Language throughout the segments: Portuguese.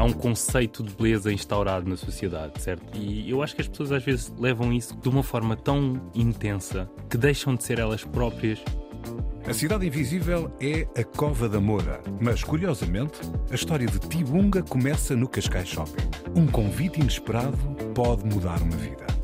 Há um conceito de beleza instaurado na sociedade, certo? E eu acho que as pessoas às vezes levam isso de uma forma tão intensa que deixam de ser elas próprias. A Cidade Invisível é a Cova da Moura, mas curiosamente, a história de Tibunga começa no Cascais Shopping. Um convite inesperado pode mudar uma vida.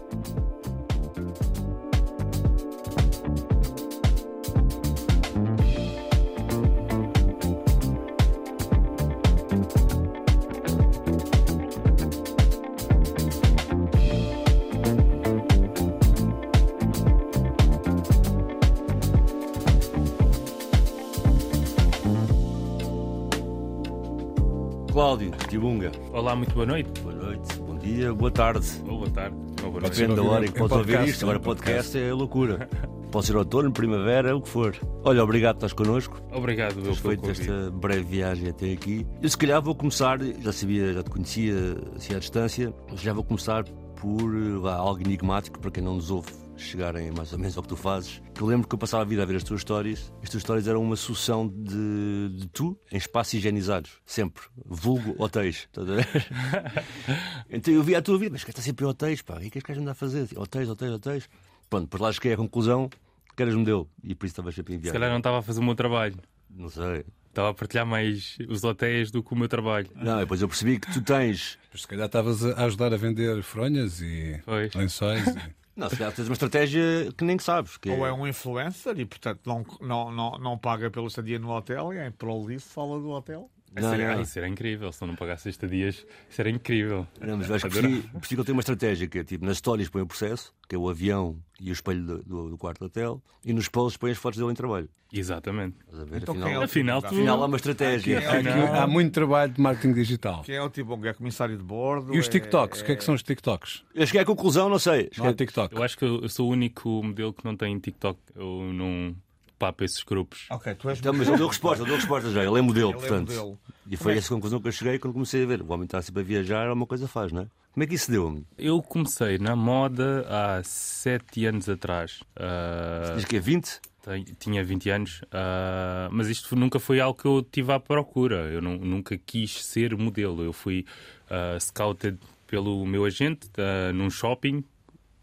Cláudio, Tibunga. Olá, muito boa noite. Boa noite, bom dia, boa tarde. Ou boa tarde. Ou boa noite. Depende da hora em que podes ouvir isto. Agora podcast é loucura. Pode ser outono, primavera, o que for. Olha, obrigado por estás connosco. Obrigado, eu feito convite. esta breve viagem até aqui. Eu se calhar vou começar, já sabia, já te conhecia assim à distância, mas já vou começar por eh, vá, algo enigmático para quem não nos ouve chegarem mais ou menos ao que tu fazes. Que eu lembro que eu passava a vida a ver as tuas histórias. As tuas histórias eram uma sucessão de, de tu em espaços higienizados. Sempre. Vulgo hotéis. Estás a ver? então eu via a tua vida, mas que está sempre em hotéis, pá. O que é que este gajo anda a fazer? Hotéis, hotéis, hotéis. Pronto, depois lá cheguei à conclusão que eras modelo e por isso estavas sempre em Se calhar não estava a fazer o meu trabalho. Não sei. Estava a partilhar mais os hotéis do que o meu trabalho. Não, depois eu percebi que tu tens. Mas se calhar estavas a ajudar a vender fronhas e Pois. lençóis. e- Não, se calhar tens uma estratégia que nem sabes. Que Ou é um influencer e, portanto, não, não, não, não paga pelo estadia no hotel e em prol disso fala do hotel. Não, Isso era- não. ah, Isso era incrível. Se eu não pagasse estadias, isso era incrível. Não, mas eu acho que ele tenha uma estratégia que é tipo, nas histórias põe o processo, que é o avião e o espelho do, do- do quarto do hotel, e nos posts põe as fotos dele em trabalho. Exatamente. Ver? Então afinal, é o Afinal, tu- afinal há uma estratégia. Há, aqui- há muito trabalho de marketing digital. Quem é o Tibong? É comissário de bordo? E os é- TikToks? O que é que são os TikToks? Eu cheguei à conclusão, não sei. Não Cheguei- TikTok. Eu acho que eu eu sou o único modelo que não tem TikTok. Eu não papo esses grupos. Ok, tu és Então, mas eu dou resposta, eu dou resposta já. Ele é modelo, Ele é portanto. modelo. E foi essa conclusão que eu cheguei quando comecei a ver. O homem está sempre a viajar, alguma coisa faz, não é? Como é que isso deu? Eu comecei na moda há sete anos atrás. Ah, Diz que é 20? Tenho- tinha 20 anos, ah, mas isto nunca foi algo que eu tive à procura. Eu nu- nunca quis ser modelo. Eu fui ah, scouted pelo meu agente ah, num shopping.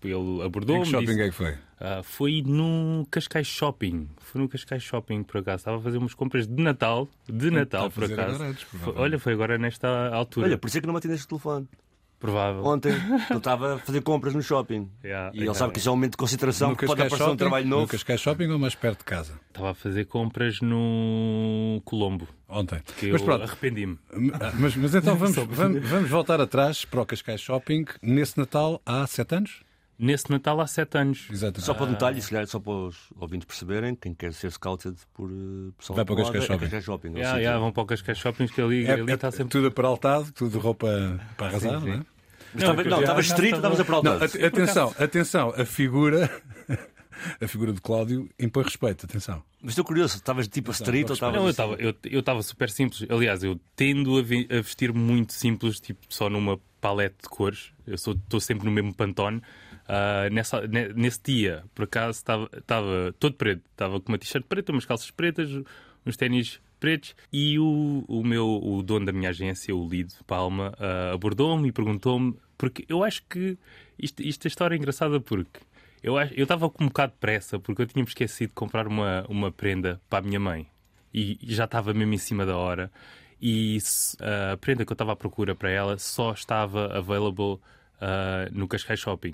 Ele abordou-me. que shopping disse- é que foi? Ah, foi no Cascais Shopping. Foi no Cascais Shopping, por acaso. Estava a fazer umas compras de Natal. De Natal, a por acaso. agora antes, Foi- olha, foi agora nesta altura. Olha, por isso é que não me atendeste o telefone. Provável. Ontem, eu estava a fazer compras no shopping. Yeah, E ele sabe que isso é um momento de concentração, No que pode aparecer um trabalho No novo. Cascais Shopping ou mais perto de casa? Estava a fazer compras no Colombo. Ontem. Que Mas eu pronto, arrependi-me. mas, mas então vamos, vamos, vamos voltar atrás para o Cascais Shopping nesse Natal há sete anos? Nesse Natal há sete anos. Exatamente. Só para um detalhe, se calhar, só para os ouvintes perceberem, quem quer ser scouted por uh, pessoal Vai para o é Shopping. Cascais Shopping. é o Yeah, yeah, vão para o Cascais Shoppings que ali, É, ali é está sempre. tudo aparaltado, tudo roupa para arrasar, sim. não é? Mas estava- Não, estavas já estrito, estava- estavas a Não, fraldar. at- atenção, atenção, a figura, a figura de Cláudio impõe respeito, atenção. Mas estou curioso, estavas tipo estrito ou estavas. Não, eu assim? estava eu, eu estava super simples. Aliás, eu tendo a, vi- a vestir muito simples, tipo só numa palete de cores. Eu sou- estou sempre no mesmo pantone. Ah, nessa, ne- nesse dia, por acaso, estava, todo preto. Estava com uma t-shirt preta, umas calças pretas, uns ténis pretos. E o, o meu o dono da minha agência, o Lido Palma, ah, abordou-me e perguntou-me. Porque eu acho que isto, isto é história engraçada porque eu estava com um bocado de pressa porque eu tinha-me esquecido de comprar uma, uma prenda para a minha mãe e já estava mesmo em cima da hora. E se- a prenda que eu estava à procura para ela só estava available ah, no Cascais Shopping.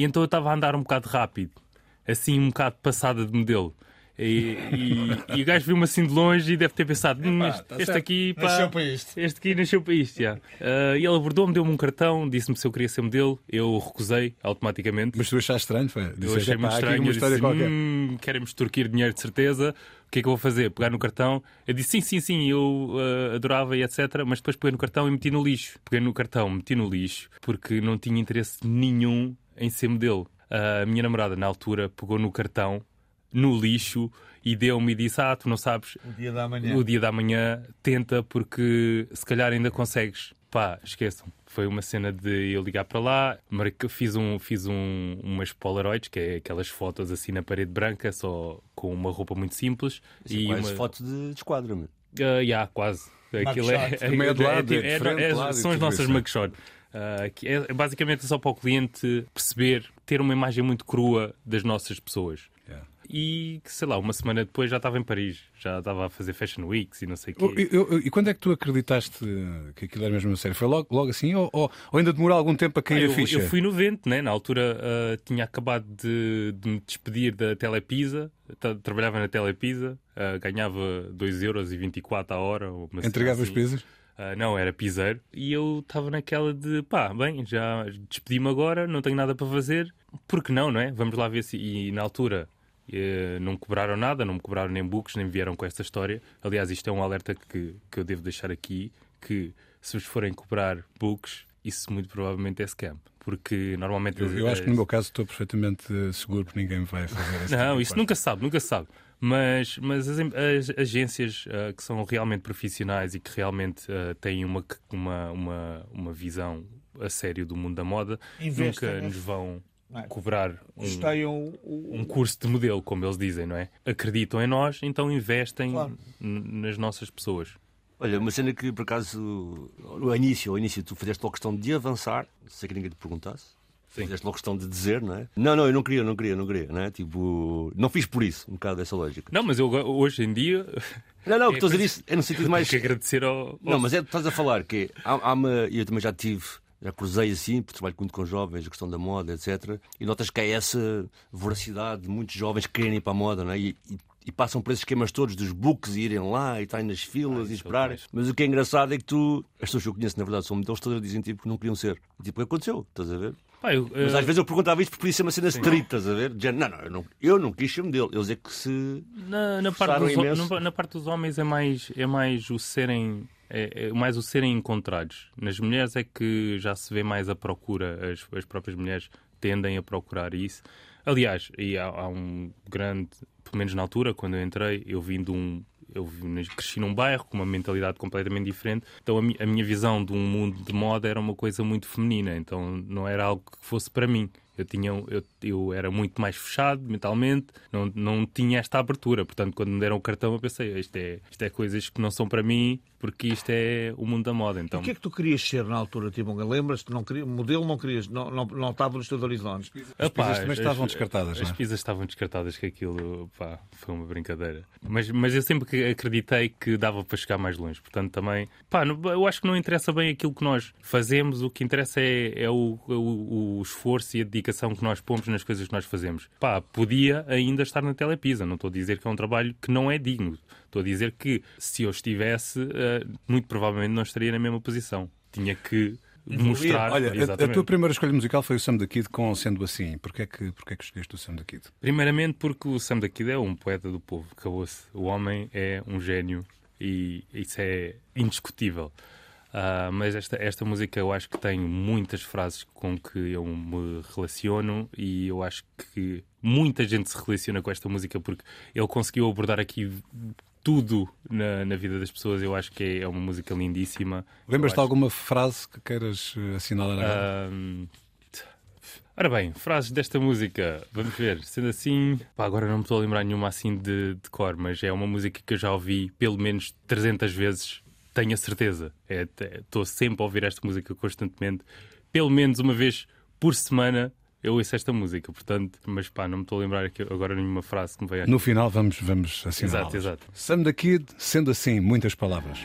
E então eu estava a andar um bocado rápido, assim um bocado passada de modelo. E, e, e o gajo viu-me assim de longe e deve ter pensado: hum, este, tá este aqui, pá, Nasceu para isto. este aqui nasceu para isto. já." Ah, e ele abordou-me, deu-me um cartão, disse-me se eu queria ser modelo. Eu recusei automaticamente. Mas tu achaste estranho, foi? Eu achei "Epá, muito estranho. uma Eu disse, qualquer. hum, querem-me extorquir dinheiro de certeza. O que é que eu vou fazer? Pegar no cartão? Eu disse sim, sim, sim, eu ah, adorava e etc. Mas depois peguei no cartão e meti no lixo. Peguei no cartão, meti no lixo, porque não tinha interesse nenhum em ser modelo. Ah, a minha namorada, na altura, pegou no cartão, no lixo, e deu-me e disse: Ah, tu não sabes, O dia da manhã. o dia da manhã, tenta, porque se calhar ainda consegues. Pá, esqueçam. Foi uma cena de eu ligar para lá, fiz, um, fiz um, umas Polaroids, que é aquelas fotos assim na parede branca, só com uma roupa muito simples. Isso é e quase uma... foto de, de esquadra, meu. Ah, yeah, quase. Aquilo é, é, é é é- é- são as tudo nossas é. mugshot. Ah, que é, basicamente só para o cliente perceber, ter uma imagem muito crua das nossas pessoas. Yeah. E, sei lá, uma semana depois já estava em Paris, já estava a fazer Fashion Weeks e não sei o Oh, quê. eu- eu- E quando é que tu acreditaste que aquilo era mesmo a sério? Foi logo, logo assim ou, ou- ou ainda demorou algum tempo a Ah, cair eu, a ficha? eu fui no vento, né? na altura ah, tinha acabado de, de me despedir da Telepisa, Tra- trabalhava na Telepisa, ah, ganhava 2,24€ a hora. ou uma cena Entregavas Ah, não, era piseiro. E eu estava naquela de pá, bem, já despedi-me agora, não tenho nada para fazer, por que não, não é? Vamos lá ver se. E na altura eh, não cobraram nada, não me cobraram nem books, nem vieram com esta história. Aliás, isto é um alerta que, que eu devo deixar aqui: que se vos forem cobrar books, isso muito provavelmente é scam. Porque normalmente. Eu, eu acho que no meu caso estou perfeitamente eh, seguro que ninguém vai fazer esse não, tipo isso nunca sabe, nunca sabe. Mas, mas as, as agências ah, que são realmente profissionais e que realmente ah, têm uma, uma, uma, uma visão a sério do mundo da moda Investem nunca nos vão é? cobrar um, um curso de modelo, como eles dizem, não é? Acreditam em nós, então investem Claro. nas nossas pessoas. Olha, uma cena que por acaso, no início, ao início, tu fizeste logo questão de avançar, sei que ninguém te perguntasse. Sim. Fizeste logo questão de dizer, não é? Não, não, eu não queria, não queria, não queria, não é? Tipo, não fiz por isso, um bocado dessa lógica. Não, mas eu hoje em dia Não, não, o É que estou a dizer isso é no sentido mais. que agradecer ao. Não, mas é, estás a falar que há, há uma. Eu também já tive, já cruzei assim, porque trabalho muito com jovens, a questão da moda, etc. E notas que há essa voracidade de muitos jovens que querem ir para a moda, não é? E, e- e passam por esses esquemas todos dos books e irem lá e estarem nas filas Ah, e é esperarem. Mas o que é engraçado é que tu, as pessoas que eu conheço, na verdade, são modelos, todas dizem tipo que não queriam ser. Tipo, o que aconteceu? Estás a ver? Pá, eu, Mas eh, às vezes eu perguntava isto porque podia ser uma cena estás a ver? Género, não, não, eu não, eu não quis ser modelo. Eles é que se. Na, na, parte dos, na, na parte dos homens é mais, é mais o serem é, é mais o serem encontrados. Nas mulheres é que já se vê mais a procura, as, as próprias mulheres tendem a procurar isso. Aliás, e há, há um grande, pelo menos na altura, quando eu entrei, eu vim de um. Eu cresci num bairro com uma mentalidade completamente diferente, então a, mi- a minha visão de um mundo de moda era uma coisa muito feminina, então não era algo que fosse para mim. Eu, tinha, eu, eu era muito mais fechado mentalmente, não, não tinha esta abertura. Portanto, quando me deram o cartão, eu pensei: isto é, isto é coisas que não são para mim, porque isto é o mundo da moda. Então, O que é que tu querias ser na altura, Timonga? Lembras-te? Não queria, modelo não querias, não, não, não estava nos teus horizontes. As pizzas também estavam descartadas, As não é? pizzas estavam descartadas, que aquilo pá, foi uma brincadeira. Mas, mas eu sempre que acreditei que dava para chegar mais longe. Portanto, também, pá, eu acho que não interessa bem aquilo que nós fazemos, o que interessa é, é o, o- o esforço e a dedicação que nós pomos nas coisas que nós fazemos. Pá, podia ainda estar na Telepisa, não estou a dizer que é um trabalho que não é digno. Estou a dizer que se eu estivesse, eh, muito provavelmente não estaria na mesma posição. Tinha que mostrar. Olha, a- a, tua primeira escolha musical foi o Sam da Kid com Sendo Assim. Porquê é que, porquê é que escolheste o Sam da Kid? Primeiramente porque o Sam da Kid é um poeta do povo, acabou-se. O homem é um gênio e isso é indiscutível. Ah, mas esta, esta música eu acho que tem muitas frases com que eu me relaciono e eu acho que muita gente se relaciona com esta música porque ele conseguiu abordar aqui tudo na, na vida das pessoas. Eu acho que é, é uma música lindíssima. Lembras-te acho- alguma frase que queiras assinalar agora? T- Ora bem, frases desta música, vamos ver. Sendo assim, pá, agora não me estou a lembrar nenhuma assim de, de cor, mas é uma música que eu já ouvi pelo menos 300 vezes, tenho a certeza. É, Estou sempre a ouvir esta música constantemente, pelo menos uma vez por semana. Eu ouço esta música, portanto, mas pá, não me estou a lembrar aqui agora nenhuma frase que me aqui. No final vamos, vamos assinar. Exato, exato. Sam da Kid, sendo assim, muitas palavras.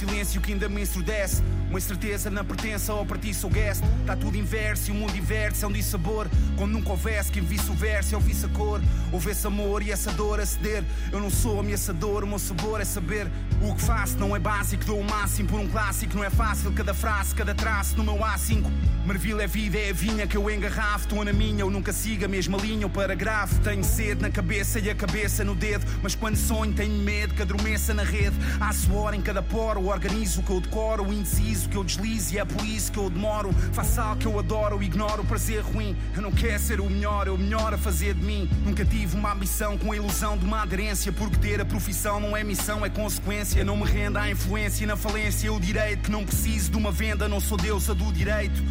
Silêncio que ainda me ensurdece. Uma incerteza na pertença ou partir sou guest. Está tudo inverso e o mundo inverte. É um dissabor. Quando nunca houvesse quem visse o verso e ouvisse a cor. Houvesse amor e essa dor a ceder. Eu não sou ameaçador, o meu sabor é saber. O que faço não é básico, dou o máximo por um clássico. Não é fácil cada frase, cada traço no meu A5. Marvila é vida, é a vinha que eu engarrafo. Estou na minha, eu nunca siga a mesma linha ou parágrafo. Tenho sede na cabeça e a cabeça no dedo. Mas quando sonho, tenho medo que adormeça na rede. Há suor em cada pó decoro, organizo o que eu decoro, o indeciso que eu deslizo e é por isso que eu demoro. Faço algo que eu adoro, ignoro o prazer ruim. Eu não quero ser o melhor, o melhor a fazer de mim. Nunca tive uma ambição com a ilusão de uma aderência, porque ter a profissão não é missão, é consequência. Não me renda à influência e na falência, o direito não preciso de uma venda, não sou deusa do direito.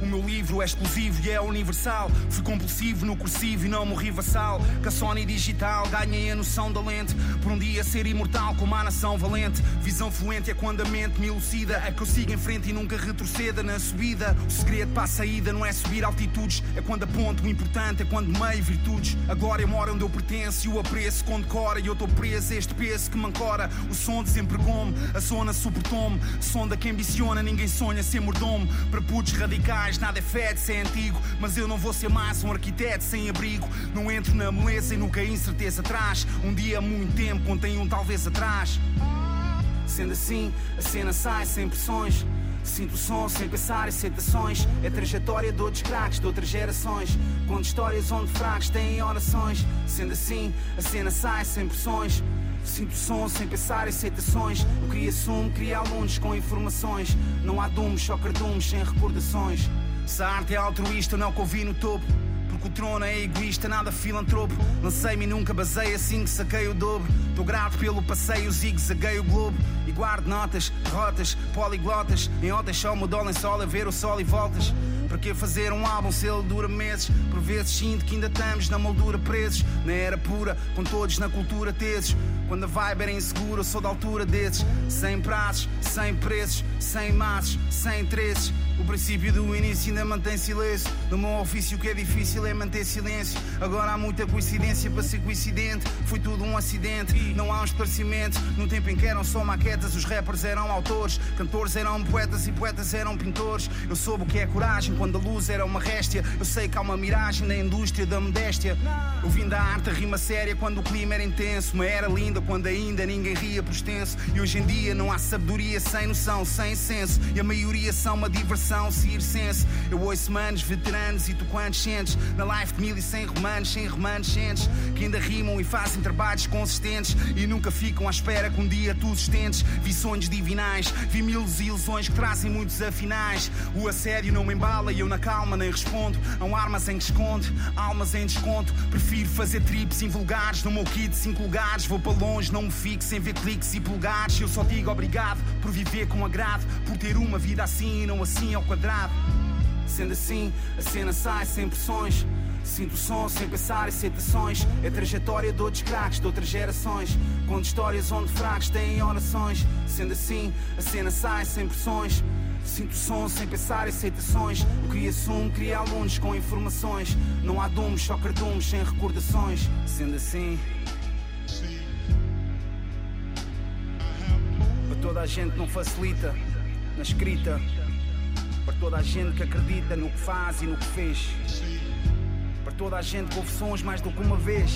O meu livro é exclusivo e é universal. Fui compulsivo no cursivo e não morri vassal. Com a Sony digital ganhei a noção da lente. Por um dia ser imortal como a nação valente. Visão fluente é quando a mente me elucida. É que eu siga em frente e nunca retroceda na subida. O segredo para a saída não é subir altitudes. É quando aponto o importante, é quando meio virtudes. A glória mora onde eu pertenço e o apreço condecora. E eu estou preso a este peso que me ancora. O som de sempre como, a zona supertome. Sonda que ambiciona, ninguém sonha ser mordomo. Para putos radicais nada é fed, se é antigo. Mas eu não vou ser mais um arquiteto sem abrigo. Não entro na moleza e nunca incerteza traz. Um dia, muito tempo, contém um talvez atrás. Sendo assim, a cena sai sem pressões. Sinto o som sem pensar em citações. É trajetória de outros craques de outras gerações. Conto histórias onde fracos têm orações. Sendo assim, a cena sai sem pressões. Sinto o som sem pensar em citações. Eu queria sumo, queria alunos com informações. Não há dumos, só cardumes sem recordações. Se a arte é altruísta, não convi no topo. Porque o trono é egoísta, nada filantropo. Lancei-me e nunca basei assim que saquei o dobro. Tô grato pelo passeio, zigue-zaguei o globo. E guardo notas, derrotas, poliglotas. Em ontem só mudou lençol a ver o sol e voltas. Para que fazer um álbum se ele dura meses? Por vezes sinto que ainda estamos na moldura presos. Na era pura, com todos na cultura teses. Quando a vibe era insegura, sou da altura desses. Sem prazos, sem preços, sem maços, sem interesses. O princípio do início ainda mantém silêncio. No meu ofício o que é difícil é manter silêncio. Agora há muita coincidência para ser coincidente. Foi tudo um acidente, não há um esclarecimento. No tempo em que eram só maquetas, os rappers eram autores, cantores eram poetas e poetas eram pintores. Eu soube o que é coragem quando a luz era uma réstia. Eu sei que há uma miragem na indústria da modéstia. Eu vim da arte, a rima séria quando o clima era intenso. Uma era linda quando ainda ninguém ria por extenso. E hoje em dia não há sabedoria sem noção, sem senso. E a maioria são uma diversão coração circense. Eu ouço manos, veteranos e tu quantos sentes? Na life de mil e cem romanos, sem remanescentes, que ainda rimam e fazem trabalhos consistentes e nunca ficam à espera que um dia tu sustentes. Vi sonhos divinais, vi mil ilusões que trazem muitos afinais. O assédio não me embala e eu na calma nem respondo. Há armas em esconde, almas em desconto. Prefiro fazer trips invulgares no meu kit de cinco lugares. Vou para longe, não me fico sem ver cliques e pulgares. Eu só digo obrigado por viver com agrado, por ter uma vida assim e não assim ao quadrado. Sendo assim, a cena sai sem pressões. Sinto o som sem pensar em citações. É trajetória de outros craques de outras gerações. Conto histórias onde fracos têm orações. Sendo assim, a cena sai sem pressões. Sinto o som sem pensar em citações. Eu queria sumo, queria alunos com informações. Não há dumos, só cardumes sem recordações. Sendo assim. Para toda a gente não facilita na escrita toda a gente que acredita no que faz e no que fez. Para toda a gente que ouve sons mais do que uma vez.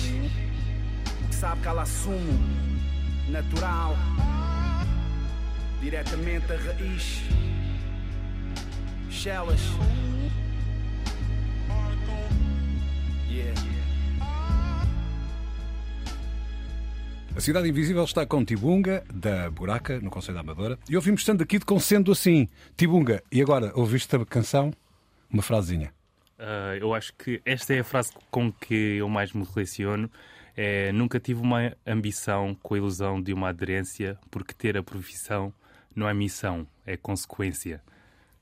Que sabe que ela assume natural. Diretamente da raiz. Shellas. A Cidade Invisível está com Tibunga, da Buraca, no Conselho da Amadora. E ouvimos aqui de com sendo assim. Tibunga, e agora, ouviste a canção? Uma frasezinha. Uh, eu acho que esta é a frase com que eu mais me relaciono. É, nunca tive uma ambição com a ilusão de uma aderência, porque ter a profissão não é missão, é consequência.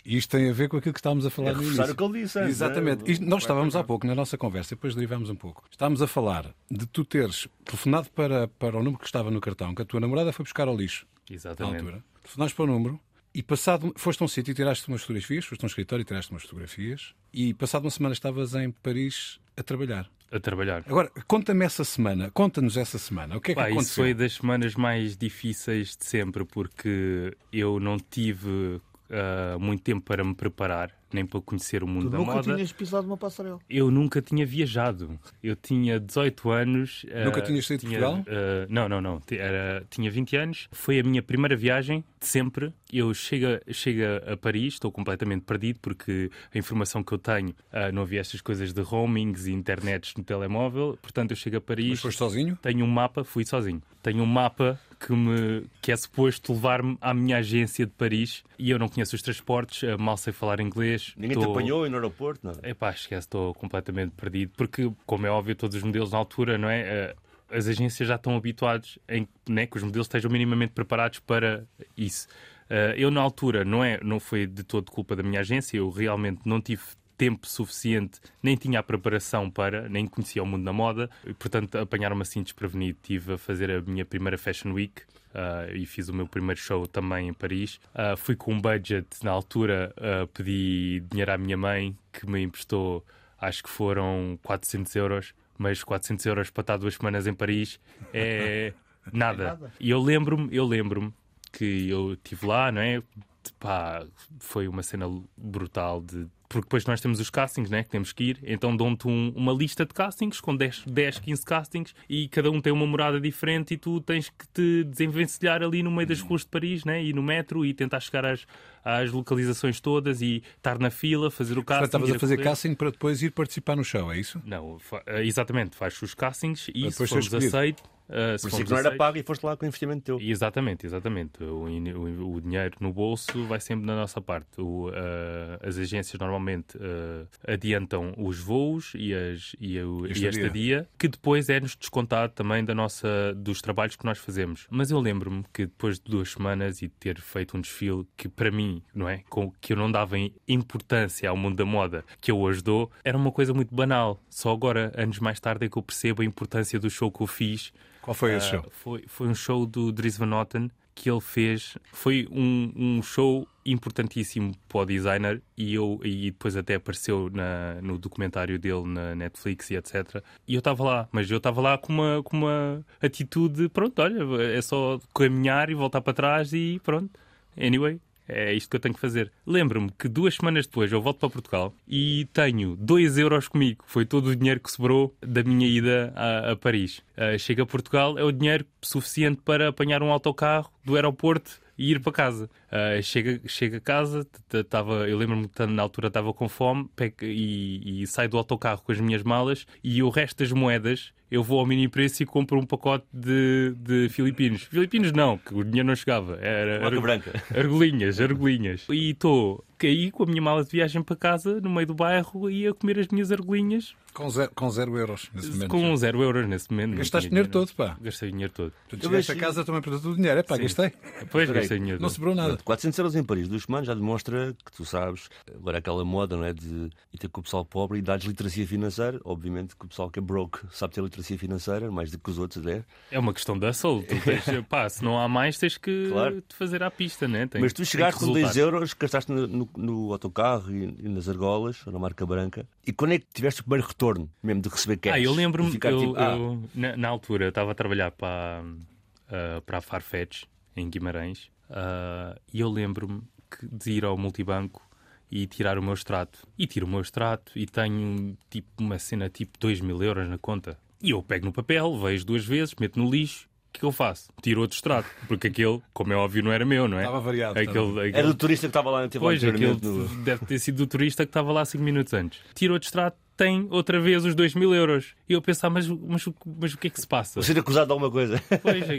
Isto tem a ver com aquilo que estávamos a falar é no início. o que ele disse antes, Exatamente. né? Isto, nós estávamos há pouco na nossa conversa, depois derivamos um pouco. Estávamos a falar de tu teres telefonado para, para o número que estava no cartão, que a tua namorada foi buscar ao lixo. Na Exatamente. altura. Telefonaste para o número E passado, foste a um sítio e tiraste umas fotografias, foste a um escritório e tiraste umas fotografias, e passado uma semana estavas em Paris a trabalhar. A trabalhar. Agora, conta-me essa semana, conta-nos essa semana. O que é que Pá, isso aconteceu? foi das semanas mais difíceis de sempre, porque eu não tive ah, muito tempo para me preparar, nem para conhecer o mundo Tu da nunca moda. tinhas pisado uma passarela. Eu nunca tinha viajado. Eu tinha 18 anos. Nunca ah, tinhas saído de tinha, Portugal? ah, não, não, não. Era, tinha 20 anos. Foi a minha primeira viagem de sempre. Eu chego, a- chego a Paris, estou completamente perdido porque a informação que eu tenho ah, não havia estas coisas de roamings e internets no telemóvel. Portanto, eu chego a Paris. Mas foste sozinho? Tenho um mapa, fui sozinho. Tenho um mapa que, me, que é suposto levar-me à minha agência de Paris e eu não conheço os transportes, eh, mal sei falar inglês. Ninguém Tô- te apanhou no aeroporto? Não. Epá, esquece, estou completamente perdido. Porque, como é óbvio, todos os modelos na altura, não é? Eh, As agências já estão habituados em né, que os modelos estejam minimamente preparados para isso. Eh, Eu, na altura, não, é, não foi de todo culpa da minha agência, eu realmente não tive tempo suficiente, nem tinha a preparação para, nem conhecia o mundo da moda, e, portanto apanharam-me assim desprevenido. Estive a fazer a minha primeira Fashion Week ah, e fiz o meu primeiro show também em Paris. Ah, fui com um budget, na altura ah, pedi dinheiro à minha mãe, que me emprestou, acho que foram 400 euros, mas 400 euros para estar duas semanas em Paris é nada. E eu lembro-me, eu lembro-me que eu estive lá, não é? Pá, foi uma cena brutal de. Porque depois nós temos os castings, né? Que temos que ir. Então dão-te um- uma lista de castings com 10, 10, 15 castings e cada um tem uma morada diferente e tu tens que te desenvencilhar ali no meio das ruas de Paris, né? E no metro e tentar chegar às, às localizações todas e estar na fila, fazer o casting. Estavas a fazer casting para depois ir participar no show, é isso? Não, fa- eh, exatamente, faz os castings e se escolhido. aceito. Se Por isso é que não era pago e foste lá com o investimento teu. Exatamente, exatamente. O, o- o dinheiro no bolso vai sempre da nossa parte. O, ah, as agências normalmente ah, adiantam os voos e, as, e, o- e a estadia, que depois é-nos descontado também da nossa, dos trabalhos que nós fazemos. Mas eu lembro-me que depois de duas semanas e de ter feito um desfile que para mim, não é? Com, que eu não dava importância ao mundo da moda que eu hoje dou, era uma coisa muito banal. Só agora, anos mais tarde, é que eu percebo a importância do show que eu fiz Qual foi esse ah, show? Foi, foi um show do Dries Van Noten que ele fez. Foi um, um show importantíssimo para o designer e, eu, e depois até apareceu na, no documentário dele na Netflix e etc. E eu estava lá, mas eu estava lá com uma, com uma atitude: pronto, olha, é só caminhar e voltar para trás e pronto. Anyway. É isto que eu tenho que fazer. Lembro-me que duas semanas depois eu volto para Portugal e tenho 2 euros comigo. Foi todo o dinheiro que sobrou da minha ida a, a Paris. Ah, chego a Portugal, é o dinheiro suficiente para apanhar um autocarro do aeroporto e ir para casa. Ah, chega, a casa, tava, eu lembro-me que na altura estava com fome pego- e, e saio do autocarro com as minhas malas e o resto das moedas eu vou ao mini preço e compro um pacote de, de filipinos. Filipinos não, que o dinheiro não chegava. Era, era- branca. Argolinhas, argolinhas. E estou caí com a minha mala de viagem para casa, no meio do bairro, e a comer as minhas argolinhas Com zero, com zero euros nesse momento. com zero euros nesse momento. Gastaste tinha dinheiro todo, pá. Gastei dinheiro todo. Eu chegaste a casa também para todo o dinheiro. É pá, Sim. gastei. Depois Peraí, gastei dinheiro Não sobrou nada. 400 euros em Paris, duas semanas, já demonstra que tu sabes, agora aquela moda, não é? De ir ter com o pessoal pobre e dar-lhes literacia financeira. Obviamente que o pessoal que é broke sabe ter literacia financeira, mais do que os outros, é. É uma questão de hustle. Tu tens, pá, se não há mais, tens que Claro. te fazer à pista, né? Tem- Mas tu chegaste com resultar. 2 euros, gastaste no, no, no autocarro e, e nas argolas, ou na marca branca. E quando é que tiveste o primeiro retorno, mesmo de receber cash? Ah, eu lembro-me, eu, tipo, ah, eu, na, na altura eu estava a trabalhar para, ah, para a Farfetch, em Guimarães, ah, e eu lembro-me de ir ao multibanco e tirar o meu extrato. E tiro o meu extrato e tenho tipo uma cena tipo 2 mil euros na conta. E eu pego no papel, vejo duas vezes, meto no lixo. O que é que eu faço? Tiro outro extrato. Porque aquele, como é óbvio, não era meu, não é? Estava variado, Aquele, estava. aquele- Era do turista que estava lá, lá Pois, aquele anteriormente no- deve ter sido do turista que estava lá 5 minutos antes. Tira outro extrato, tem outra vez os 2 mil euros. E eu pensar, mas, mas, o- mas o que é que se passa? Ser acusado de alguma coisa. Pois, é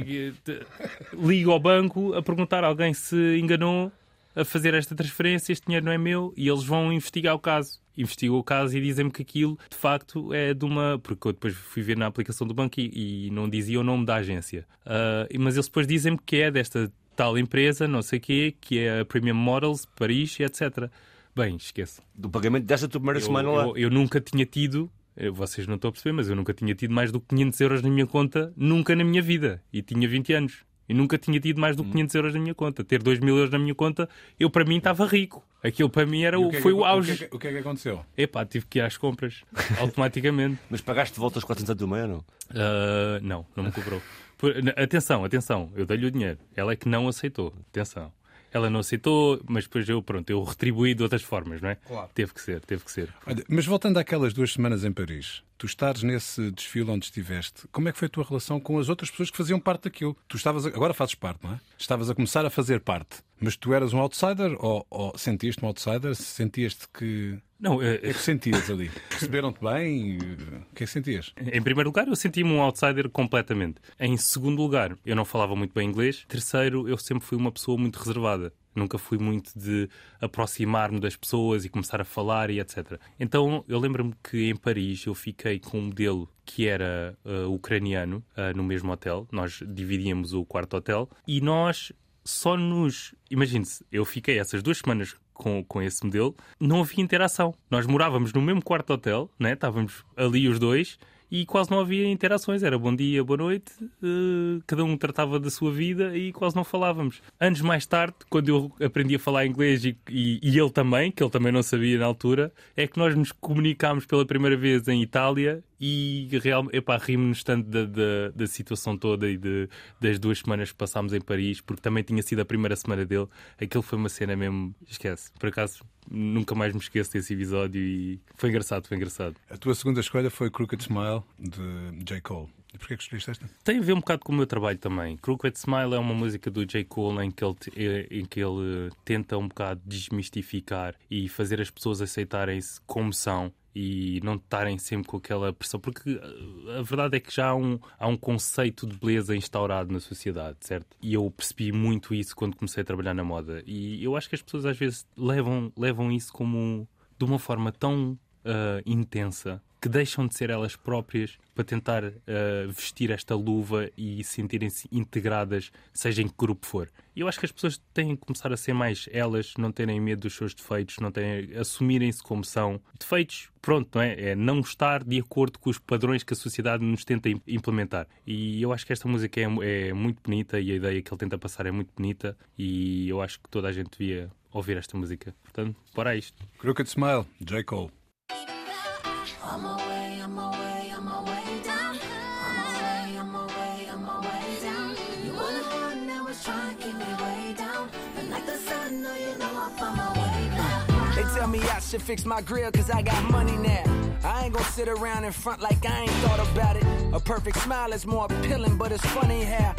ligo ao banco a perguntar a alguém se enganou a fazer esta transferência, este dinheiro não é meu, e eles vão investigar o caso. Investigam o caso e dizem-me que aquilo, de facto, é de uma. Porque eu depois fui ver na aplicação do banco e, e não dizia o nome da agência. Ah, mas eles depois dizem-me que é desta tal empresa, não sei o quê, que é a Premium Models, Paris, etc. Bem, esquece. Do pagamento dessa tua primeira Eu, semana lá. eu, eu nunca tinha tido, vocês não estão a perceber, mas eu nunca tinha tido mais do que 500 euros na minha conta, nunca na minha vida. E tinha 20 anos. E nunca tinha tido mais do que 500 euros na minha conta. Ter 2 mil euros na minha conta, eu para mim estava rico. Aquilo para mim era E o, que é que- foi o que é auge. que- O que é que aconteceu? Epá, tive que ir às compras automaticamente. Mas pagaste de volta os 400 do meio não? Ah, não, não me cobrou. Por- atenção, atenção, eu dei-lhe o dinheiro. Ela é que não aceitou. Atenção. Ela não aceitou, mas depois eu, pronto, eu retribuí de outras formas, não é? Claro. Teve que ser, teve que ser. Olha, mas voltando àquelas duas semanas em Paris, tu estares nesse desfile onde estiveste, como é que foi a tua relação com as outras pessoas que faziam parte daquilo? Tu estavas, a- agora fazes parte, não é? Estavas a começar a fazer parte, mas tu eras um outsider ou, ou sentiste um outsider? Sentias-te que. Não, eh, O que é que sentias ali? Receberam-te bem? O que é que sentias? Em primeiro lugar, eu senti-me um outsider completamente. Em segundo lugar, eu não falava muito bem inglês. Terceiro, eu sempre fui uma pessoa muito reservada. Nunca fui muito de aproximar-me das pessoas e começar a falar e etc. Então, eu lembro-me que em Paris eu fiquei com um modelo que era ah, ucraniano ah, no mesmo hotel. Nós dividíamos o quarto hotel e nós só nos. Imagine-se, eu fiquei essas duas semanas com, com esse modelo, não havia interação. Nós morávamos no mesmo quarto de hotel, né? estávamos ali os dois e quase não havia interações. Era bom dia, boa noite, eh, cada um tratava da sua vida e quase não falávamos. Anos mais tarde, quando eu aprendi a falar inglês e, e- e ele também, que ele também não sabia na altura, é que nós nos comunicámos pela primeira vez em Itália e realmente, epá, rimos-nos tanto da, da, da situação toda e de, das duas semanas que passámos em Paris, porque também tinha sido a primeira semana dele. Aquilo foi uma cena mesmo, esquece. Por acaso, nunca mais me esqueço desse episódio e foi engraçado, foi engraçado. A tua segunda escolha foi Crooked Smile, de J. Cole. E porquê que escolheste esta? Tem a ver um bocado com o meu trabalho também. Crooked Smile é uma música do J. Cole em que ele, eh, em que ele tenta um bocado desmistificar e fazer as pessoas aceitarem-se como são e não estarem sempre com aquela pressão, porque eh, a verdade é que já há um, há um conceito de beleza instaurado na sociedade, certo? E eu percebi muito isso quando comecei a trabalhar na moda. E eu acho que as pessoas às vezes levam, levam isso como de uma forma tão ah, intensa que deixam de ser elas próprias para tentar ah, vestir esta luva e sentirem-se integradas, seja em que grupo for. Eu acho que as pessoas têm que começar a ser mais elas, não terem medo dos seus defeitos, não terem, assumirem-se como são. Defeitos, pronto, não é? É não estar de acordo com os padrões que a sociedade nos tenta im- implementar. E eu acho que esta música é, é muito bonita e a ideia que ele tenta passar é muito bonita e eu acho que toda a gente devia ouvir esta música. Portanto, bora a isto. Crooked Smile, J. Cole. On my way, on my way, on my way down. On my way, on my way, on my way down. You were the one that was keep me way down. Like the sun, no, you know I'm my way down. They tell me I should fix my grill cause I got money now. I ain't gonna sit around in front like I ain't thought about it. A perfect smile is more appealing, but it's funny how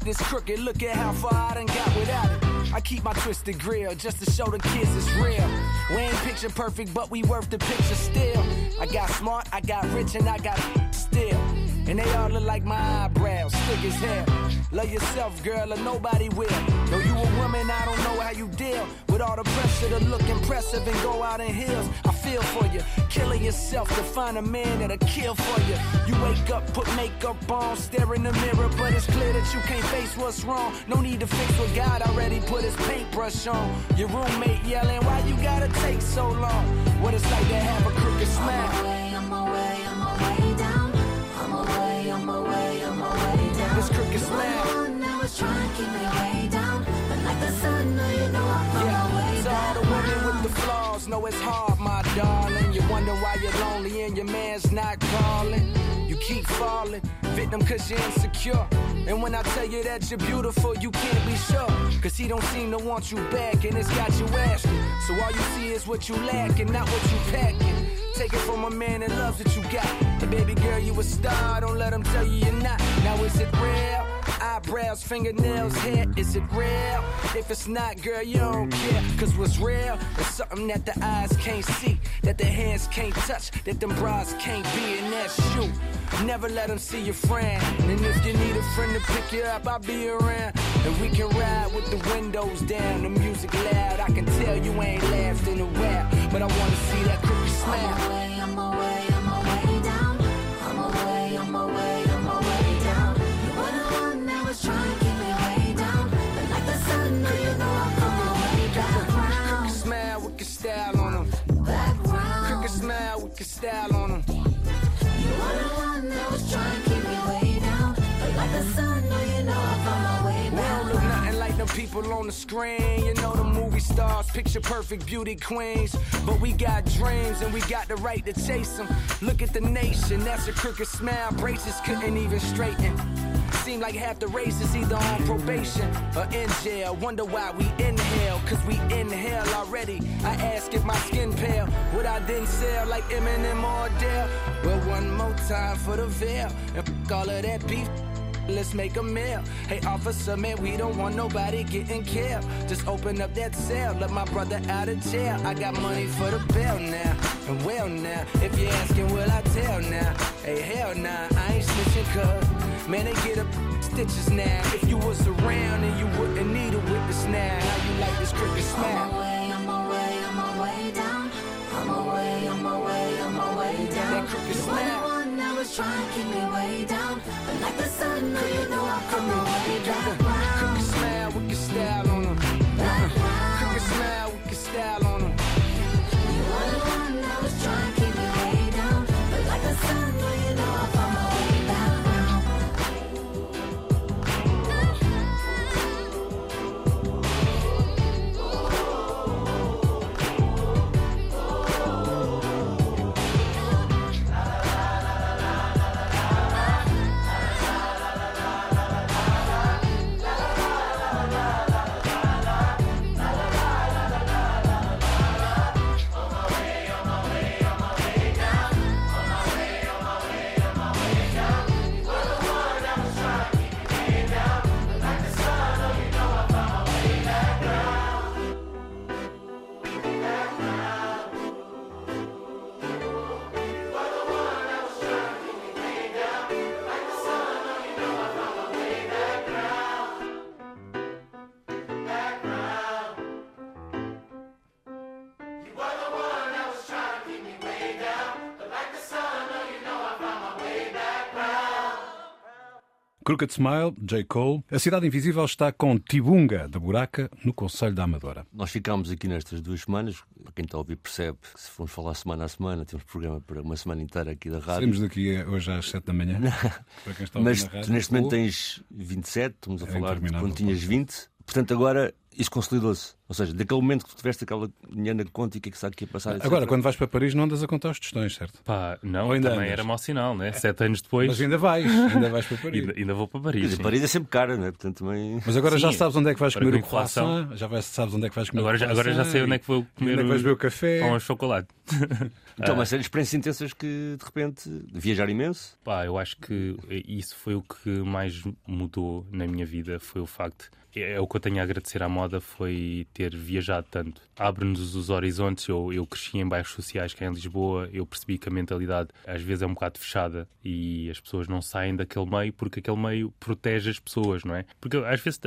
this crooked. Look at how far I done got without it. I keep my twisted grill just to show the kids it's real. We ain't picture perfect, but we worth the picture still. I got smart, I got rich, and I got still. And they all look like my eyebrows, thick as hell. Love yourself, girl, or nobody will. Know you a woman, I don't know how you deal with all the pressure to look impressive and go out in heels. I feel for you, killing yourself to find a man that'll kill for you. You wake up, put makeup on, stare in the mirror, but it's clear that you can't face what's wrong. No need to fix what God already put his paintbrush on. Your roommate yelling, why you gotta take so long? What it's like to have a crooked smile. my way, on my way, on my way down. I'm on my way, on my way, on my way down. This crooked You were the smile. one that trying to keep me way down. But like the sun, no, you know I'm on my Yeah, way to all the down. women with the flaws, know it's hard, darling. You wonder why you're lonely and your man's not calling. You keep falling, victim cause you're insecure. And when I tell you that you're beautiful, you can't be sure. Cause he don't seem to want you back and it's got you asking. So all you see is what you lack and not what you packing. Take it from a man that loves what you got. And baby girl, you a star, don't let him tell you you're not. Now is it real? Eyebrows, fingernails, hair, is it real? If it's not, girl, you don't care. Cause what's real is something that the eyes can't see, that the hands can't touch, that them bras can't be, and that's you. Never let them see your friend. And if you need a friend to pick you up, I'll be around. And we can ride with the windows down, the music loud. I can tell you ain't laughed in a while, but I wanna see that crooked smile. Them people on the screen. You know the movie stars, picture perfect beauty queens. But we got dreams and we got the right to chase them. Look at the nation, that's a crooked smile. Braces couldn't even straighten. Seem like half the race is either on probation or in jail. Wonder why we inhale, cause we inhale already. I ask if my skin pale, would I then sell like Eminem or Adele? Well, one more time for the veil, and all of that beef. Let's make a meal. Hey, officer, man, we don't want nobody getting killed. Just open up that cell, let my brother out of jail. I got money for the bill now, and well now. If you're asking, will I tell now? Hey, hell nah, I ain't snitching, cuz. Man, they get up stitches now. If you was around and you wouldn't need a witness now, how you like this cricket On smile? my way, on my way, on my way down. On my way, on my way, on my way down. That crooked You trying to keep me way down. But like the sun, now you know I'm coming way back Crooked Smile, J. Cole. A Cidade Invisível está com Tibunga, da Buraca, no Conselho da Amadora. Nós ficámos aqui nestas duas semanas. Para quem está a ouvir, percebe que se formos falar semana a semana, temos programa para uma semana inteira aqui da rádio. Saímos daqui hoje às 7 da manhã. Para quem está a ouvir Mas neste momento tens 27, estamos a É falar quando tinhas 20. Portanto, agora isso consolidou-se. Ou seja, daquele momento que tu tiveste aquela dinheiro na conta e o que é que está aqui a passar. etc. Agora, quando vais para Paris, não andas a contar os tostões, certo? Pá, não, ainda também andas? era mau sinal, né? Sete anos depois, Mas ainda vais, ainda vais para Paris. ainda, ainda vou para Paris. Paris é sempre cara, não é? Portanto, também. Mas agora já Sim, sabes onde é que vais comer o com croissant, já vais- sabes onde é que vais comer Agora, o já, croissant. agora já sei onde é que vou comer onde é que o vais beber o café. pão ao chocolate. Então, Ah. mas são experiências intensas que de repente viajar imenso. Pá, eu acho que isso foi o que mais mudou na minha vida, foi o facto. É o que eu tenho a agradecer à moda foi ter viajado tanto. Abre-nos os horizontes. Eu, eu cresci em bairros sociais que é em Lisboa. Eu percebi que a mentalidade às vezes é um bocado fechada e as pessoas não saem daquele meio porque aquele meio protege as pessoas, não é? Porque às vezes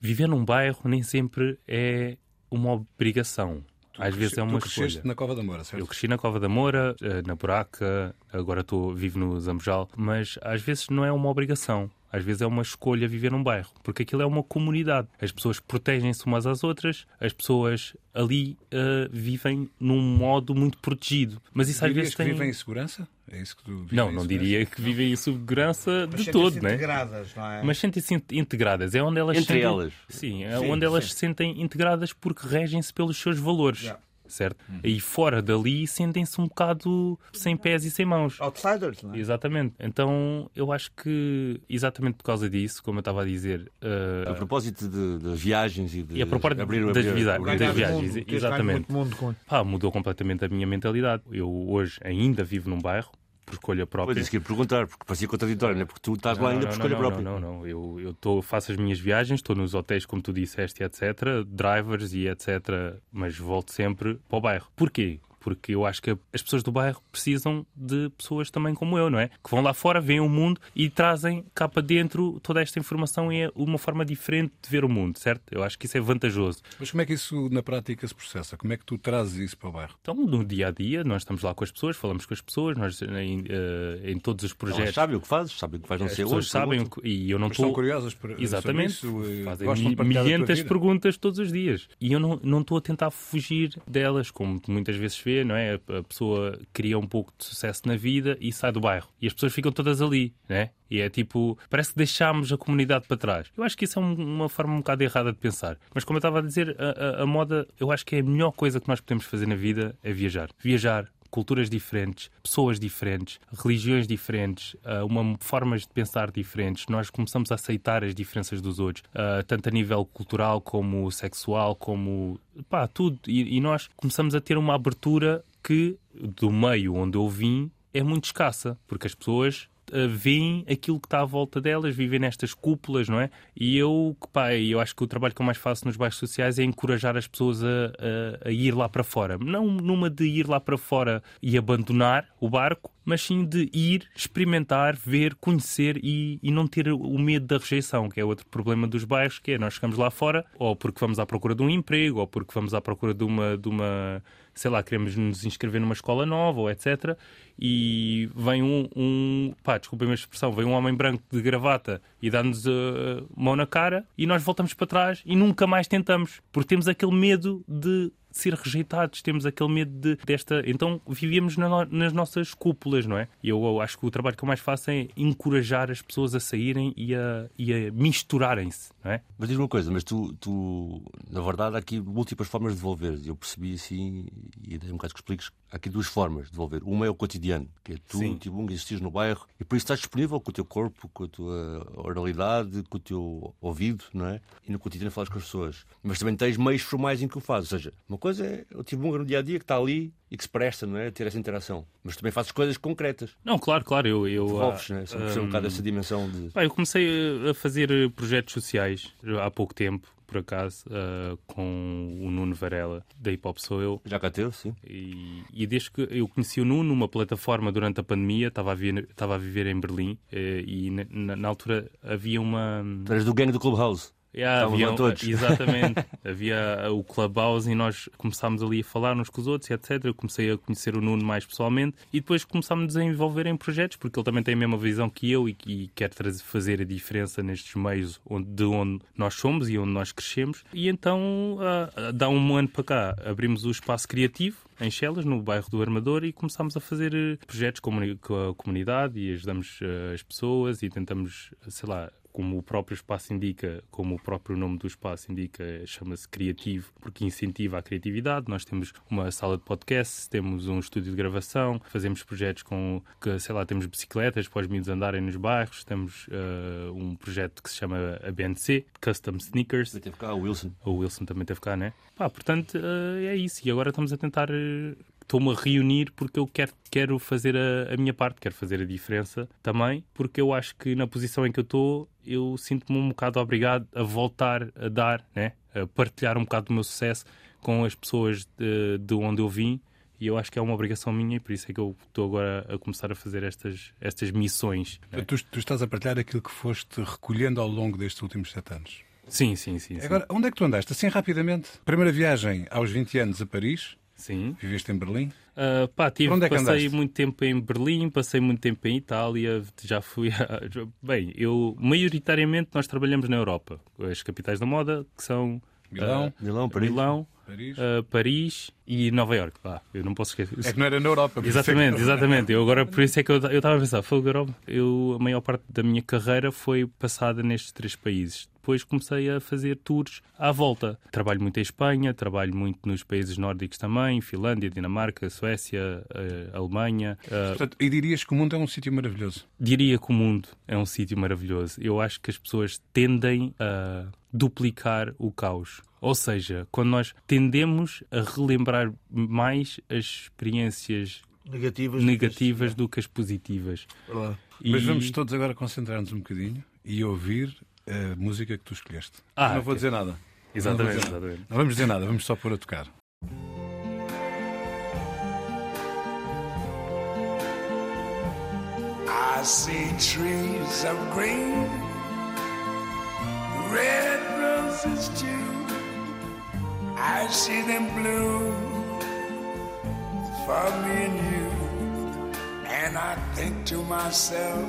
viver num bairro nem sempre é uma obrigação. Às vezes é uma tu cresceste escolha. na Cova da Moura, certo? Eu cresci na Cova da Moura, eh, na Buraca, agora estou vivo no Zambujal, mas às vezes não é uma obrigação. Às vezes é uma escolha viver num bairro, porque aquilo é uma comunidade. As pessoas protegem-se umas às outras, as pessoas ali eh, vivem num modo muito protegido. Mas isso às Dirias vezes que tem. vivem em segurança? É isso que tu Não, não diria que vivem em segurança Mas de todo, sentem-se né? integradas, não é? Mas sentem-se in- integradas. É onde elas Entre sentem... elas. Sim, é Sim, onde elas sim. se sentem integradas porque regem-se pelos seus valores. Yeah. Certo? E fora dali sentem-se um bocado sem pés e sem mãos. Outsiders, não é? Exatamente. Então eu acho que exatamente por causa disso, como eu estava a dizer, uh, A propósito de, de viagens e de. E a propósito abrir, das abrir- abrir- das viagens, mundo, exatamente. muito mundo com- pá, mudou completamente a minha mentalidade. Eu hoje ainda vivo num bairro por escolha própria. Pois isso que ia perguntar, porque parecia contraditório, não é? Porque tu estás lá ainda por escolha não, própria. Não, não, não. Eu, eu tô, faço as minhas viagens, estou nos hotéis, como tu disseste, etc. Drivers e etc. Mas volto sempre para o bairro. Porquê? Porque eu acho que as pessoas do bairro precisam de pessoas também como eu, não é? Que vão lá fora, veem o mundo e trazem cá para dentro toda esta informação e é uma forma diferente de ver o mundo, certo? Eu acho que isso é vantajoso. Mas como é que isso na prática se processa? Como é que tu trazes isso para o bairro? Então, no dia a dia, nós estamos lá com as pessoas, falamos com as pessoas, nós em, eh, em todos os Elas projetos. sabem o que fazes, sabem o que vais não As ser pessoas hoje. sabem o que- e eu não estou. curiosas por, Exatamente. sobre isso? eh, Fazem milhentas perguntas todos os dias. E eu não não estou a tentar fugir delas, como muitas vezes. Vê, não é? A pessoa cria um pouco de sucesso na vida e sai do bairro. E as pessoas ficam todas ali, né? E é tipo, parece que deixámos a comunidade para trás. Eu acho que isso é um- uma forma um bocado errada de pensar. Mas como eu estava a dizer, a, a- a moda, eu acho que é a melhor coisa que nós podemos fazer na vida é viajar. Viajar, culturas diferentes, pessoas diferentes, religiões diferentes, ah, uma formas de pensar diferentes. Nós começamos a aceitar as diferenças dos outros, ah, tanto a nível cultural como sexual, como pá, tudo. E, e nós começamos a ter uma abertura que do meio onde eu vim é muito escassa, porque as pessoas uh, veem aquilo que está à volta delas, vivem nestas cúpulas, não é? E eu, pá, eu acho que o trabalho que eu mais faço nos bairros sociais é encorajar as pessoas a, a- a ir lá para fora. Não numa de ir lá para fora e abandonar o barco, mas sim de ir, experimentar, ver, conhecer e, e não ter o medo da rejeição, que é outro problema dos bairros, que é nós chegamos lá fora, ou porque vamos à procura de um emprego, ou porque vamos à procura de uma, de uma sei lá, queremos nos inscrever numa escola nova, ou etc. E vem um, um pá, desculpem a expressão, vem um homem branco de gravata e dá-nos a mão na cara e nós voltamos para trás e nunca mais tentamos, porque temos aquele medo de ser rejeitados, temos aquele medo de, desta. Então vivíamos na nas nossas cúpulas, não é? E eu, eu acho que o trabalho que eu mais faço é encorajar as pessoas a saírem e a, e a misturarem-se, não é? Mas diz uma coisa, mas tu, tu, na verdade, há aqui múltiplas formas de devolver. Eu percebi assim, e dei um bocado que expliques, há aqui duas formas de devolver. Uma é o cotidiano, que é tu, Sim. Tibunga, existires no bairro, e por isso estás disponível com o teu corpo, com a tua oralidade, com o teu ouvido, não é? E no cotidiano falas com as pessoas. Mas também tens meios formais em que o fazes. Ou seja, uma coisa é o Tibunga no dia a dia que está ali e que se presta, não é? A ter essa interação. Mas também fazes coisas concretas. Não, claro, claro, eu. eu Devolves, ah, não é? Só perceber um bocado essa dimensão de. Pá, eu comecei a- fazer projetos sociais há pouco tempo, por acaso, ah, com o Nuno Varela, da Hip Hop Sou Eu. Já cá teve, sim. E, e desde que eu conheci o Nuno numa plataforma durante a pandemia, estava a, viver, estava a viver em Berlim eh, e na- na, na altura havia uma. Tu eras do gangue do Clubhouse. Yeah, havia, todos. Exatamente. havia o Clubhouse e nós começámos ali a falar uns com os outros, e etc. Eu comecei a conhecer o Nuno mais pessoalmente e depois começámos a envolver em projetos, porque ele também tem a mesma visão que eu e, que quer trazer, fazer a diferença nestes meios onde, de onde nós somos e onde nós crescemos. E então, ah, ah, dá um ano para cá, abrimos o espaço criativo em Chelas, no bairro do Armador, e começámos a fazer eh, projetos com a comunidade e ajudamos as pessoas e tentamos, sei lá, como o próprio espaço indica, como o próprio nome do espaço indica, chama-se Criativo, porque incentiva a criatividade. Nós temos uma sala de podcast, temos um estúdio de gravação, fazemos projetos com, que, sei lá, temos bicicletas para os miúdos andarem nos bairros, temos eh, um projeto que se chama a BNC, Custom Sneakers, Teve cá o Wilson. o Wilson também teve cá, né? Pá, portanto, eh, é isso. E agora estamos a tentar. Estou-me a reunir porque eu quero, quero fazer a, a minha parte, quero fazer a diferença também, porque eu acho que na posição em que eu estou, eu sinto-me um bocado obrigado a voltar a dar, né? A partilhar um bocado do meu sucesso com as pessoas de, de onde eu vim. E eu acho que é uma obrigação minha e por isso é que eu estou agora a começar a fazer estas, estas missões. né? Tu, tu estás a partilhar aquilo que foste recolhendo ao longo destes últimos sete anos. Sim, sim, sim. sim. Agora, onde é que tu andaste? Assim, rapidamente. Primeira viagem aos 20 anos a Paris. Sim. Viveste em Berlim. Uh, pá, tive, onde é que passei andaste? muito tempo em Berlim, passei muito tempo em Itália, já fui a... Bem, eu, maioritariamente nós trabalhamos na Europa. As capitais da moda, que são Milão, uh, Milão, Paris. Milão, Paris. uh, Paris e Nova Iorque. Ah, eu não posso esquecer. É que não era na Europa. por isso é Exatamente, exatamente. Eu agora, por isso é que eu eu estava a pensar, fogo Europa. Eu, a maior parte da minha carreira foi passada nestes três países. Depois comecei a fazer tours à volta. Trabalho muito em Espanha, trabalho muito nos países nórdicos também, Finlândia, Dinamarca, Suécia, eh, Alemanha. eh, Portanto, e dirias que o mundo é um sítio maravilhoso. diria que o mundo é um sítio maravilhoso. Eu acho que as pessoas tendem a duplicar o caos. Ou seja, quando nós tendemos a relembrar mais as experiências Negativas. negativas do que as positivas. E- Mas vamos todos agora concentrar-nos um bocadinho e ouvir a música que tu escolheste. Ah, não vou dizer nada. Exatamente, Não vou dizer nada. exatamente. Não vamos dizer nada, vamos só pôr a tocar. I see trees of green, red roses too. I see them bloom for me and you. And I think to myself,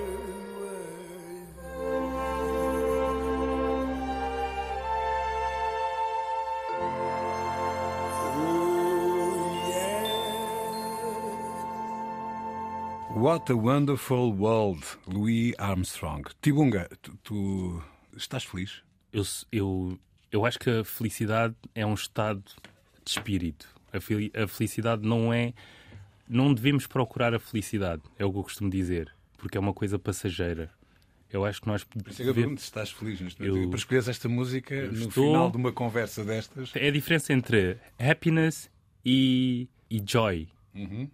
What a Wonderful World, Louis Armstrong. Tibunga, tu, tu estás feliz? Eu, eu, eu acho que a felicidade é um estado de espírito. A, fel- a felicidade não é. Não devemos procurar a felicidade, é o que eu costumo dizer, porque é uma coisa passageira. Eu acho que nós isso é eu devemos- pergunto se estás feliz neste momento. Eu- Para escolheres esta música no estou- final de uma conversa destas. É a diferença entre happiness e, e joy.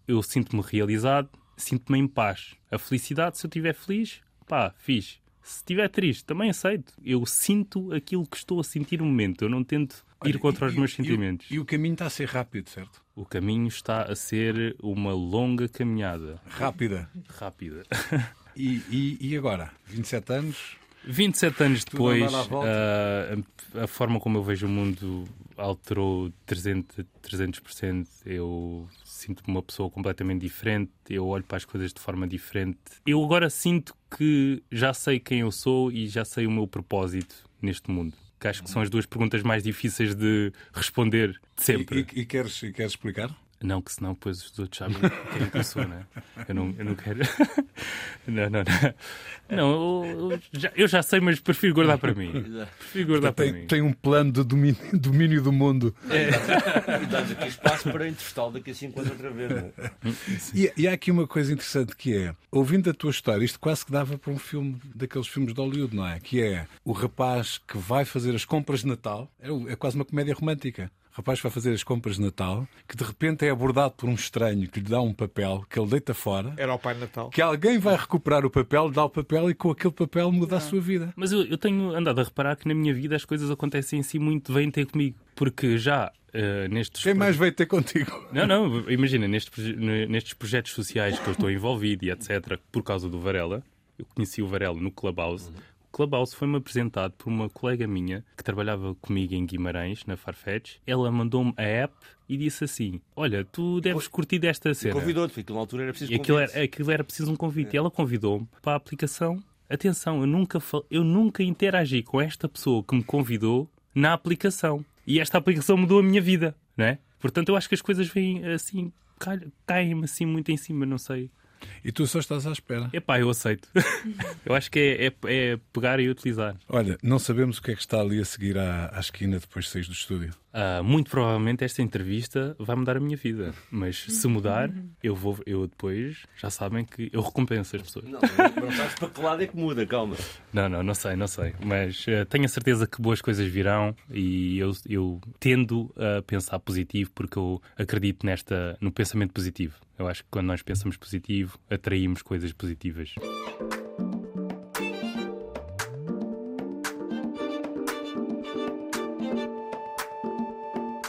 Eu sinto-me realizado, sinto-me em paz. A felicidade, se eu estiver feliz, pá, fixe. Se estiver triste, também aceito. Eu sinto aquilo que estou a sentir no momento. Eu não tento ir Olha, contra e- os meus e sentimentos. E o caminho está a ser rápido, certo? O caminho está a ser uma longa caminhada. Rápida. Rápida. E, e, e agora? 27 anos? 27 anos depois, ah, a, a forma como eu vejo o mundo alterou 300%. 300%. Eu sinto-me uma pessoa completamente diferente, eu olho para as coisas de forma diferente. Eu agora sinto que já sei quem eu sou e já sei o meu propósito neste mundo. Que acho que são as duas perguntas mais difíceis de responder de sempre. E, e- e queres, e queres explicar? Não, que senão depois os outros sabem quem é que eu sou, né? Eu não, eu não quero. não, não, não. Não, eu, eu já, eu já sei, mas prefiro guardar para mim. Prefiro guardar para Tem, mim. tem um plano de domínio, domínio do mundo. E dás aqui espaço para entrevistá-lo daqui a 5 anos outra vez. é? E, e há aqui uma coisa interessante que é, ouvindo a tua história, isto quase que dava para um filme daqueles filmes de Hollywood, não é? Que é o rapaz que vai fazer as compras de Natal, é, é quase uma comédia romântica. O rapaz vai fazer as compras de Natal, que de repente é abordado por um estranho que lhe dá um papel, que ele deita fora, Era o Pai Natal. que alguém vai recuperar o papel, dá o papel e com aquele papel muda a sua vida. Mas eu, eu tenho andado a reparar que na minha vida as coisas acontecem assim muito bem ter comigo. Porque já eh, nestes. Quem mais veio ter contigo? Não, não, imagina, nestes, proje- ne- nestes projetos sociais que eu estou envolvido e etc., por causa do Varela, eu conheci o Varela no Clubhouse. O Clubhouse foi-me apresentado por uma colega minha que trabalhava comigo em Guimarães, na Farfetch. Ela mandou-me a app e disse assim: Olha, tu deves curtir desta cena. Convidou-te, porque na altura era preciso E aquilo convite. era, aquilo era preciso um convite. E ela convidou-me para a aplicação. Atenção, eu nunca, eu nunca interagi com esta pessoa que me convidou na aplicação. E esta aplicação mudou a minha vida, não é? Portanto, eu acho que as coisas vêm assim, caem-me assim muito em cima, não sei. E tu só estás à espera. Epá, eu aceito. eu acho que é, é- é pegar e utilizar. Olha, não sabemos o que é que está ali a seguir à, à esquina depois de sair do estúdio. Ah, muito provavelmente esta entrevista vai mudar a minha vida. Mas se mudar, eu vou, eu depois já sabem que eu recompenso as pessoas. Não, não, sabes para que lado é que muda, calma. Não, não, não sei, não sei. Mas eh, tenho a certeza que boas coisas virão e eu, eu tendo a pensar positivo porque eu acredito nesta, no pensamento positivo. Eu acho que quando nós pensamos positivo, atraímos coisas positivas.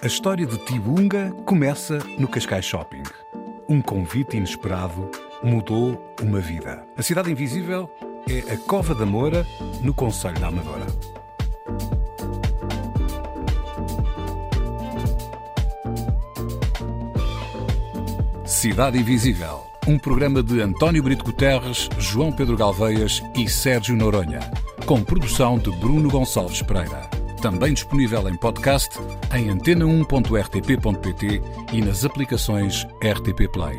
A história de Tibunga começa no Cascais Shopping. Um convite inesperado mudou uma vida. A Cidade Invisível é a Cova da Moura, no Conselho da Amadora. Cidade Invisível, um programa de António Brito Guterres, João Pedro Galveias e Sérgio Noronha, com produção de Bruno Gonçalves Pereira. Também disponível em podcast em antena1.rtp.pt e nas aplicações RTP Play.